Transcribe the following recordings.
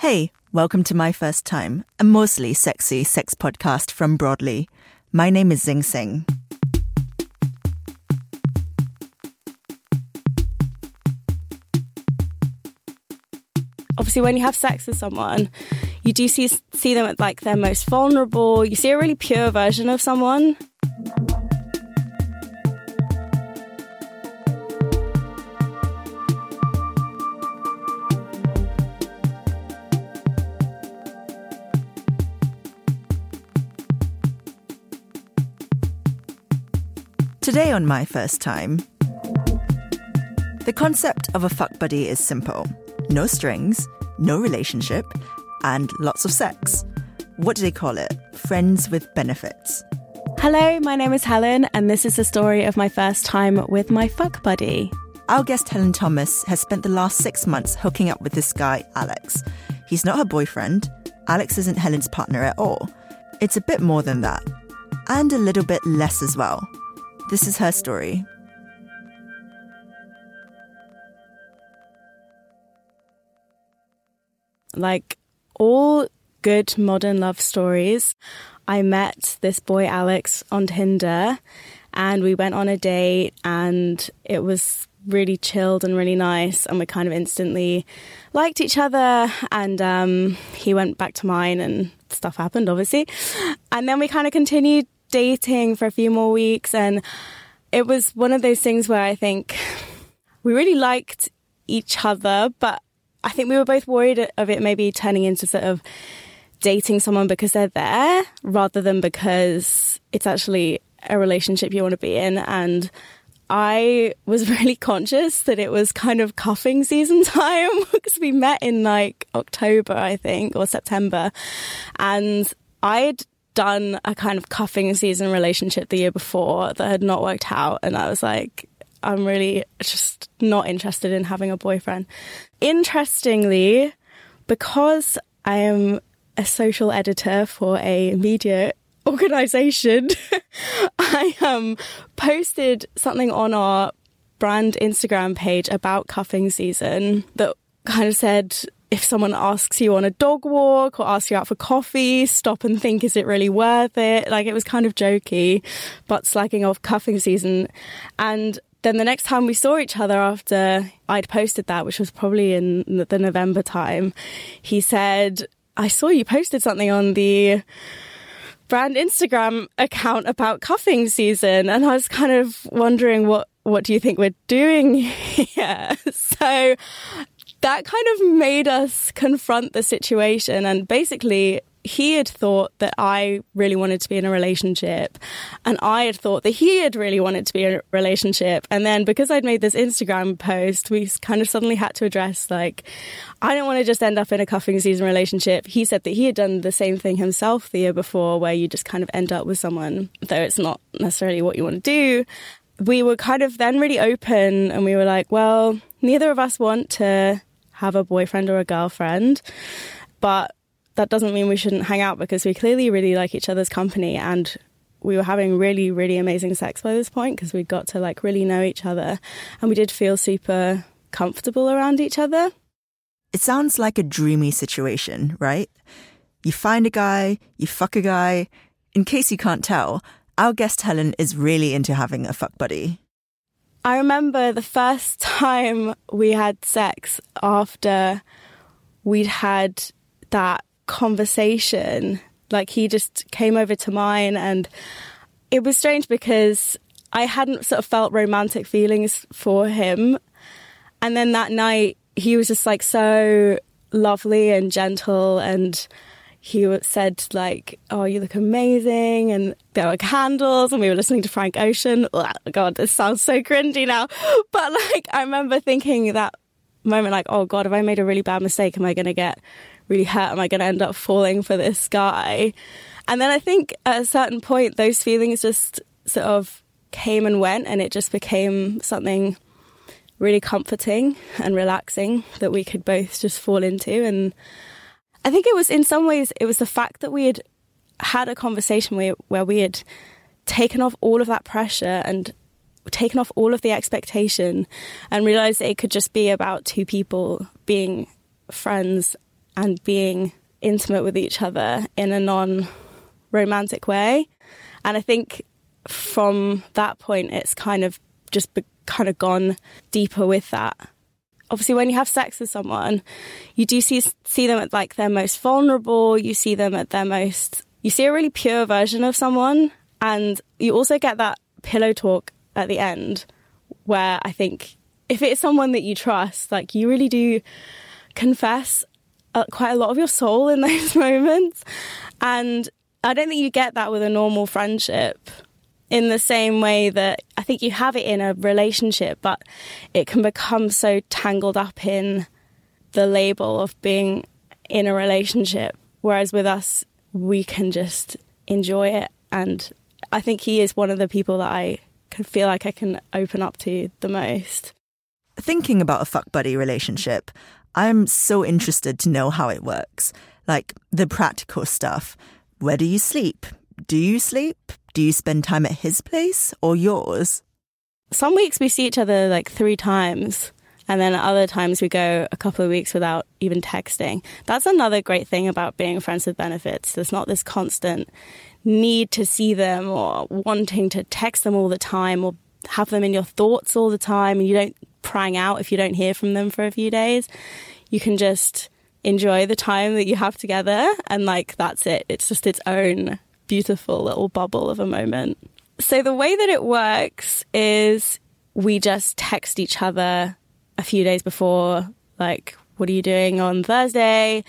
Hey, welcome to My First Time, a mostly sexy sex podcast from Broadly. My name is Zing Tsjeng. obviously when you have sex with someone you do see see them at like their most vulnerable you see a really pure version of someone Today on My First Time, the concept of a fuck buddy is simple no strings, no relationship, and lots of sex. What do they call it? Friends with benefits. hello my name is helen and this is the story of my first time with my fuck buddy Our guest Helen Thomas has spent the last six months hooking up with this guy, Alex. He's not her boyfriend. Alex isn't Helen's partner at all. It's a bit more than that. And a little bit less as well. This is her story. like all good modern love stories i met this boy alex on tinder and we went on a date and it was really chilled and really nice and we kind of instantly liked each other and um, he went back to mine and stuff happened obviously and then we kind of continued dating for a few more weeks and it was one of those things where i think we really liked each other but i think we were both worried of it maybe turning into sort of dating someone because they're there rather than because it's actually a relationship you want to be in and I was really conscious that it was kind of cuffing season time because we met in like October, I think, or September. And I'd done a kind of cuffing season relationship the year before that had not worked out. And I was like, I'm really just not interested in having a boyfriend. Interestingly, because I am a social editor for a media organization, I um, posted something on our brand Instagram page about cuffing season that kind of said if someone asks you on a dog walk or asks you out for coffee, stop and think, is it really worth it? Like it was kind of jokey, but slagging off cuffing season. And then the next time we saw each other after I'd posted that, which was probably in the November time, he said, I saw you posted something on the brand Instagram account about cuffing season. And I was kind of wondering what, what do you think we're doing here? So that kind of made us confront the situation. And basically he had thought that I really wanted to be in a relationship and I had thought that he had really wanted to be in a relationship. And then because I'd made this Instagram post we kind of suddenly had to address like I don't want to just end up in a cuffing season relationship. He said that he had done the same thing himself the year before where you just kind of end up with someone though it's not necessarily what you want to do. We were kind of then really open and we were like well neither of us want to have a boyfriend or a girlfriend but that doesn't mean we shouldn't hang out because we clearly really like each other's company and we were having really really amazing sex by this point because we got to like really know each other and we did feel super comfortable around each other It sounds like a dreamy situation, right? You find a guy, you fuck a guy. In case you can't tell, Our guest Helen is really into having a fuck buddy. I remember the first time we had sex after we'd had that conversation. Like he just came over to mine, and it was strange because I hadn't sort of felt romantic feelings for him. And then that night, he was just like so lovely and gentle and he said like, "Oh, you look amazing," and there were candles, and we were listening to Frank Ocean. Oh, God, this sounds so cringy now, but like I remember thinking that moment, like, "Oh God, have I made a really bad mistake? Am I going to get really hurt? Am I going to end up falling for this guy?" And then I think at a certain point, those feelings just sort of came and went, and it just became something really comforting and relaxing that we could both just fall into and I think it was in some ways it was the fact that we had had a conversation where, where we had taken off all of that pressure and taken off all of the expectation and realized it could just be about two people being friends and being intimate with each other in a non romantic way. And I think from that point, it's kind of just be, kind of gone deeper with that obviously when you have sex with someone, you do see see them at like their most vulnerable. You see them at their most. You see a really pure version of someone, and you also get that pillow talk at the end, where I think if it's someone that you trust, like you really do confess uh, quite a lot of your soul in those moments, and I don't think you get that with a normal friendship in the same way that I think you have it in a relationship, but it can become so tangled up in the label of being in a relationship. Whereas with us, we can just enjoy it. And I think he is one of the people that I can feel like I can open up to the most. Thinking about a fuck buddy relationship, I'm so interested to know how it works. Like the practical stuff. Where do you sleep? Do you sleep? Do you spend time at his place or yours? Some weeks we see each other like three times, and then other times we go a couple of weeks without even texting. That's another great thing about being friends with benefits. There's not this constant need to see them or wanting to text them all the time or have them in your thoughts all the time and you don't prang out if you don't hear from them for a few days. You can just enjoy the time that you have together and like that's it. It's just its own beautiful little bubble of a moment. So the way that it works is we just text each other a few days before, like, what are you doing on Thursday?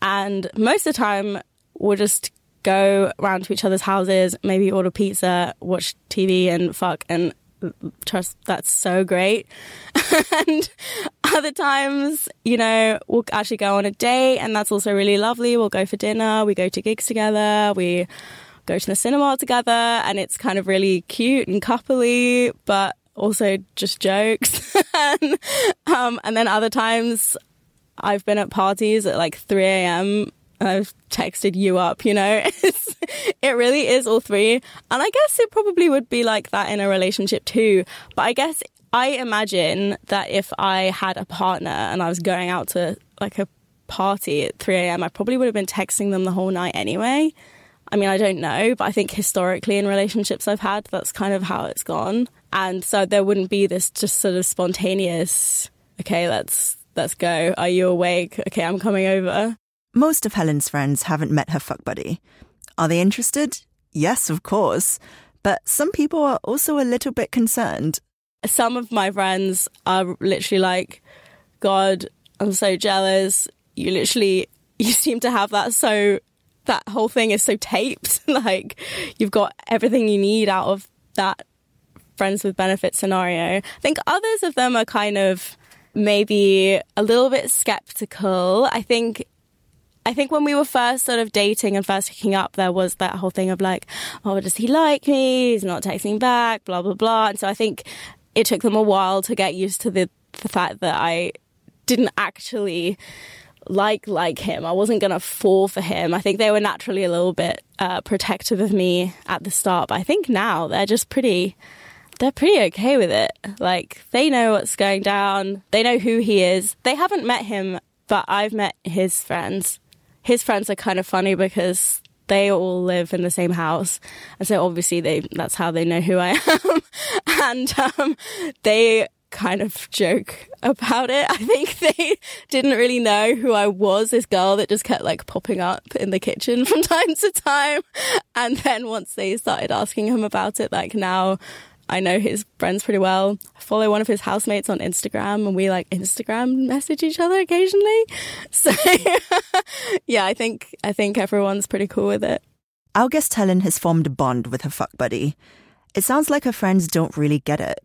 And most of the time, we'll just go around to each other's houses, maybe order pizza, watch TV, and fuck. And trust, that's so great. and other times, you know, we'll actually go on a date, and that's also really lovely. We'll go for dinner, we go to gigs together, we go to the cinema together and it's kind of really cute and coupley, but also just jokes. and, um, and then other times I've been at parties at like 3 a.m. And I've texted you up, you know, it really is all three. And I guess it probably would be like that in a relationship too. But I guess I imagine that if I had a partner and I was going out to like a party at 3 a.m., I probably would have been texting them the whole night anyway. I mean, I don't know, but I think historically in relationships I've had, that's kind of how it's gone. And so there wouldn't be this just sort of spontaneous, okay, let's let's go. Are you awake? Okay, I'm coming over. Most of Helen's friends haven't met her fuck buddy. Are they interested? Yes, of course. But some people are also a little bit concerned. Some of my friends are literally like, God, I'm so jealous. You literally, you seem to have that so that whole thing is so taped. like you've got everything you need out of that friends with benefits scenario. I think others of them are kind of maybe a little bit skeptical. I think I think when we were first sort of dating and first hooking up, there was that whole thing of like, oh, does he like me? He's not texting back, blah, blah, blah. And so I think it took them a while to get used to the, the fact that I didn't actually like like him. I wasn't going to fall for him. I think they were naturally a little bit uh, protective of me at the start, but I think now they're just pretty. They're pretty okay with it. Like they know what's going down. They know who he is. They haven't met him, but I've met his friends. His friends are kind of funny because they all live in the same house, and so obviously they that's how they know who I am, and um, they kind of joke about it. I think they didn't really know who I was, this girl that just kept like popping up in the kitchen from time to time. And then once they started asking him about it, like now I know his friends pretty well. I follow one of his housemates on Instagram and we like Instagram message each other occasionally. So yeah, I think I think everyone's pretty cool with it. Our guest Helen has formed a bond with her fuck buddy. It sounds like her friends don't really get it.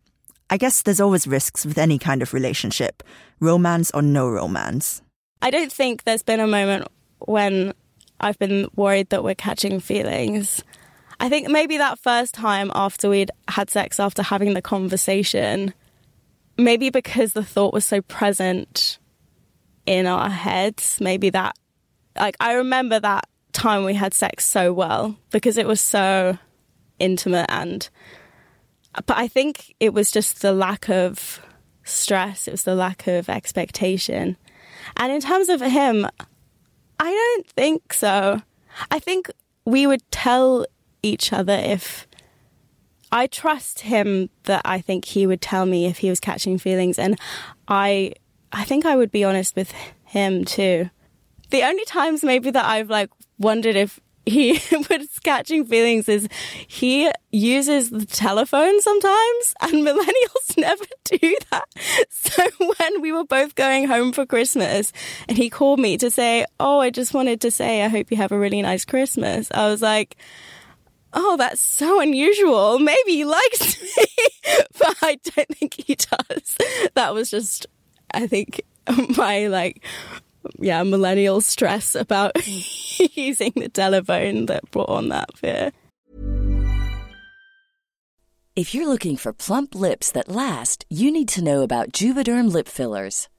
I guess there's always risks with any kind of relationship, romance or no romance. I don't think there's been a moment when I've been worried that we're catching feelings. I think maybe that first time after we'd had sex, after having the conversation, maybe because the thought was so present in our heads, maybe that, like, I remember that time we had sex so well because it was so intimate and but I think it was just the lack of stress, it was the lack of expectation. And in terms of him, I don't think so. I think we would tell each other if I trust him that I think he would tell me if he was catching feelings and I I think I would be honest with him too. The only times maybe that I've like wondered if he was catching feelings is he uses the telephone sometimes and millennials never do that. So when we were both going home for Christmas and he called me to say, Oh, I just wanted to say, I hope you have a really nice Christmas. I was like, Oh, that's so unusual. Maybe he likes me, but I don't think he does. That was just, I think, my like yeah, millennial stress about using the telephone that brought on that fear. If you're looking for plump lips that last, you need to know about Juvederm lip fillers.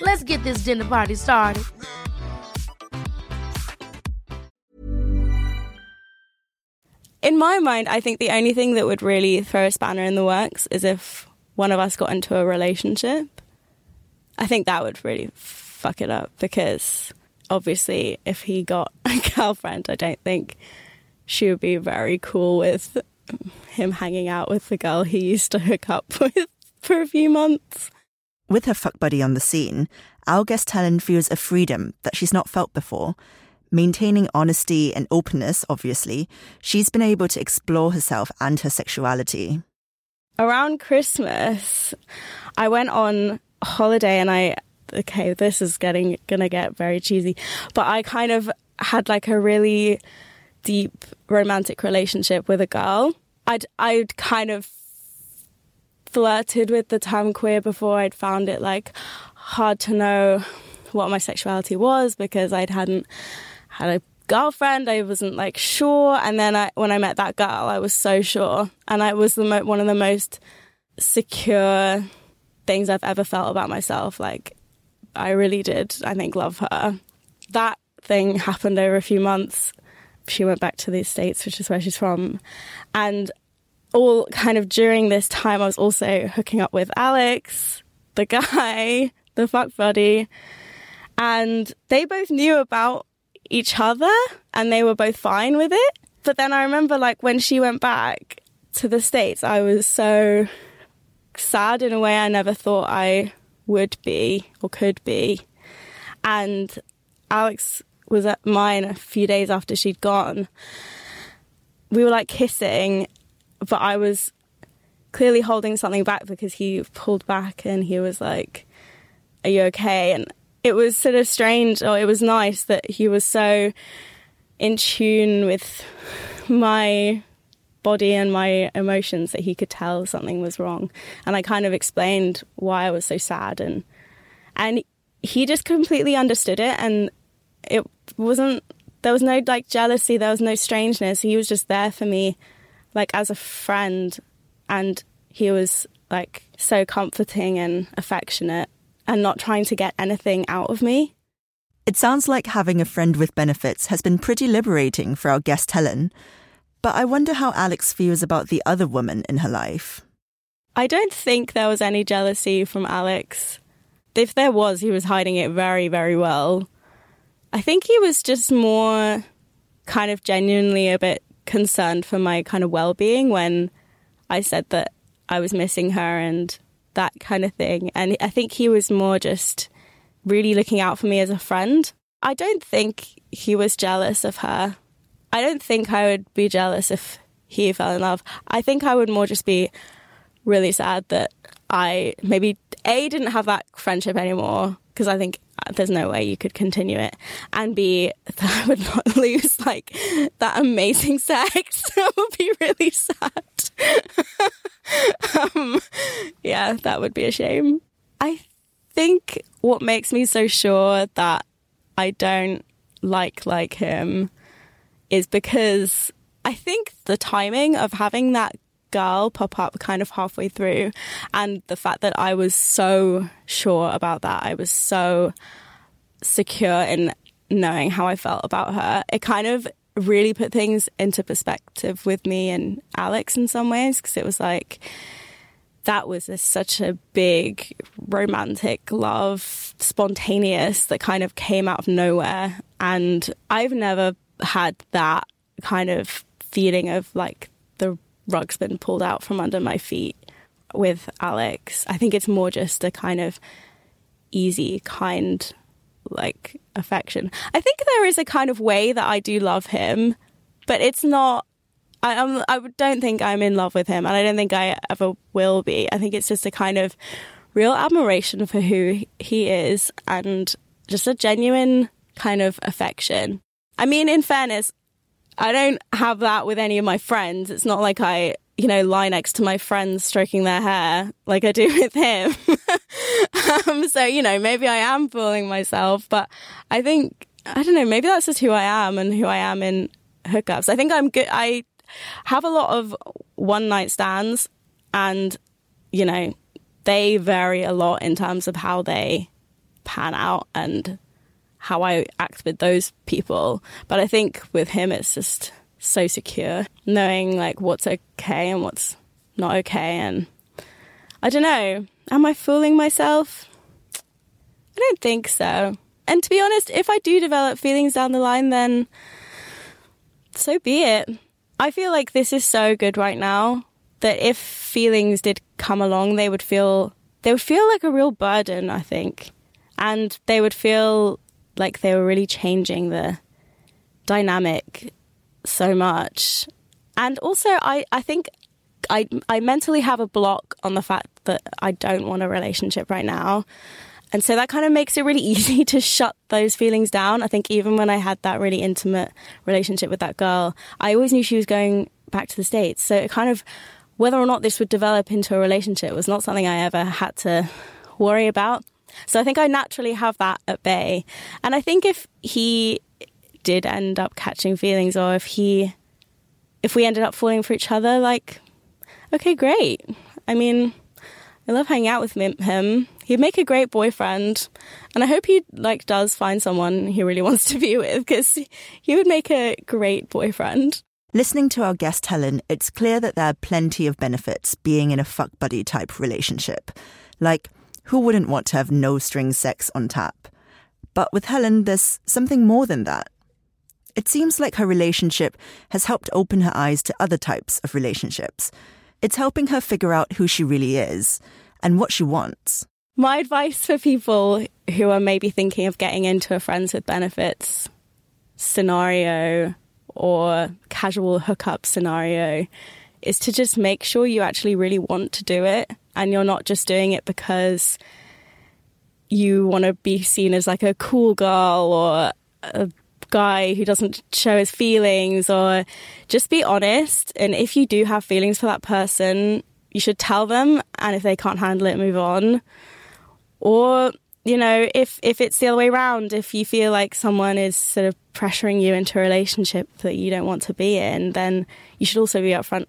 Let's get this dinner party started. In my mind, I think the only thing that would really throw a spanner in the works is if one of us got into a relationship. I think that would really fuck it up because obviously, if he got a girlfriend, I don't think she would be very cool with him hanging out with the girl he used to hook up with for a few months. With her fuck buddy on the scene, our guest Helen feels a freedom that she's not felt before. Maintaining honesty and openness, obviously, she's been able to explore herself and her sexuality. Around Christmas, I went on holiday and I okay, this is getting gonna get very cheesy, but I kind of had like a really deep romantic relationship with a girl. I'd I'd kind of flirted with the term queer before I'd found it like hard to know what my sexuality was because I'd hadn't had a girlfriend. I wasn't like sure, and then I, when I met that girl, I was so sure, and I was the mo- one of the most secure things I've ever felt about myself. Like I really did, I think, love her. That thing happened over a few months, she went back to the States, which is where she's from. And all kind of during this time, I was also hooking up with Alex, the guy, the fuck buddy. And they both knew about each other and they were both fine with it. But then I remember, like, when she went back to the States, I was so sad in a way I never thought I would be or could be. And Alex was at mine a few days after she'd gone. We were like kissing, but I was clearly holding something back because he pulled back and he was like, Are you okay? And it was sort of strange, or it was nice that he was so in tune with my body and my emotions that he could tell something was wrong. And I kind of explained why I was so sad and and he just completely understood it and it wasn't there was no like jealousy, there was no strangeness. He was just there for me like as a friend and he was like so comforting and affectionate and not trying to get anything out of me. It sounds like having a friend with benefits has been pretty liberating for our guest Helen. But I wonder how Alex feels about the other woman in her life. I don't think there was any jealousy from Alex. If there was, he was hiding it very, very well. I think he was just more kind of genuinely a bit concerned for my kind of well being when I said that I was missing her and that kind of thing. And I think he was more just really looking out for me as a friend. I don't think he was jealous of her. I don't think I would be jealous if he fell in love. I think I would more just be really sad that I maybe A didn't have that friendship anymore because I think there's no way you could continue it. And b that i would not lose like that amazing sex. That would be really sad. Um, yeah that would be a shame. I think what makes me so sure that i don't like like him is because i think the timing of having that girl pop up kind of halfway through. And the fact that I was so sure about that, I was so secure in knowing how I felt about her, it kind of really put things into perspective with me and Alex in some ways because it was like that was a, such a big romantic love, spontaneous that kind of came out of nowhere. And I've never had that kind of feeling of like rug's been pulled out from under my feet with Alex. I think it's more just a kind of easy, kind, like affection. I think there is a kind of way that I do love him, but it's not. I, I'm, I don't think I'm in love with him, and I don't think I ever will be. I think it's just a kind of real admiration for who he is and just a genuine kind of affection. I mean, in fairness, I don't have that with any of my friends. It's not like I, you know, lie next to my friends stroking their hair like I do with him. um, so, you know, maybe I am fooling myself, but I think, I don't know, maybe that's just who I am and who I am in hookups. I think I'm good. I have a lot of one night stands and, you know, they vary a lot in terms of how they pan out and how I act with those people. But I think with him, it's just so secure, knowing like what's okay and what's not okay. And I don't know, am I fooling myself? I don't think so. And to be honest, if I do develop feelings down the line, then so be it. I feel like this is so good right now that if feelings did come along, they would feel they would feel like a real burden, I think. And they would feel like they were really changing the dynamic so much. And also, I, I think I, I mentally have a block on the fact that I don't want a relationship right now. And so that kind of makes it really easy to shut those feelings down. I think even when I had that really intimate relationship with that girl, I always knew she was going back to the States. So it kind of, whether or not this would develop into a relationship was not something I ever had to worry about. So I think I naturally have that at bay. And I think if he did end up catching feelings or if he if we ended up falling for each other, like okay, great. I mean, I love hanging out with him. He'd make a great boyfriend, and I hope he like does find someone he really wants to be with because he would make a great boyfriend. Listening to our guest Helen, it's clear that there are plenty of benefits being in a fuck buddy type relationship. Like, who wouldn't want to have no string sex on tap? But with Helen, there's something more than that. It seems like her relationship has helped open her eyes to other types of relationships. It's helping her figure out who she really is and what she wants. My advice for people who are maybe thinking of getting into a friends with benefits scenario or casual hookup scenario is to just make sure you actually really want to do it and you're not just doing it because you want to be seen as like a cool girl or a guy who doesn't show his feelings or just be honest. And if you do have feelings for that person you should tell them and if they can't handle it move on. Or you know if if it's the other way around if you feel like someone is sort of pressuring you into a relationship that you don't want to be in then you should also be upfront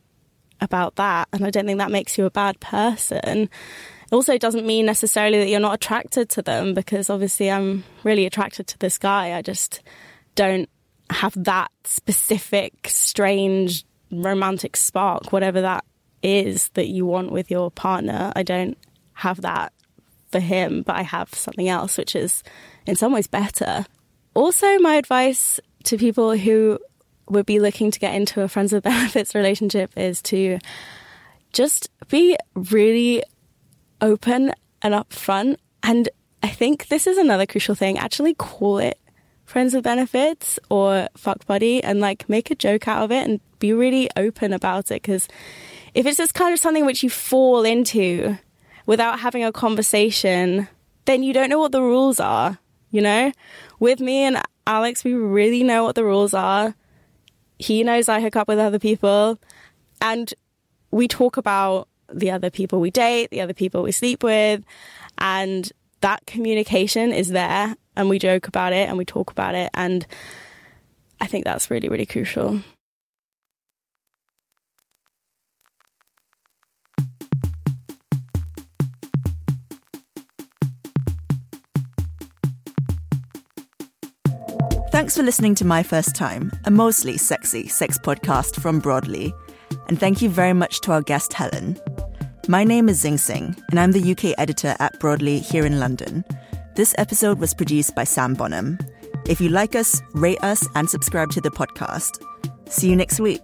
about that and i don't think that makes you a bad person It also doesn't mean necessarily that you're not attracted to them because obviously I'm really attracted to this guy. I just don't have that specific, strange, romantic spark, whatever that is that you want with your partner. I don't have that for him, but I have something else, which is in some ways better. Also, my advice to people who would be looking to get into a friends with benefits relationship is to just be really open and upfront. And I think this is another crucial thing. Actually, call it friends with benefits or fuck buddy and like make a joke out of it and be really open about it. Because if it's just kind of something which you fall into without having a conversation, then you don't know what the rules are. You know, with me and Alex, we really know what the rules are. He knows I hook up with other people, and we talk about the other people we date, the other people we sleep with, and that communication is there and we joke about it and we talk about it and I think that's really really crucial. Thanks for listening to My First Time, a mostly sexy sex podcast from Broadly. And thank you very much to our guest, Helen. My name is Zing Tsjeng, and I'm the UK editor at Broadly here in London. This episode was produced by Sam Bonham. If you like us, rate us and subscribe to the podcast. See you next week.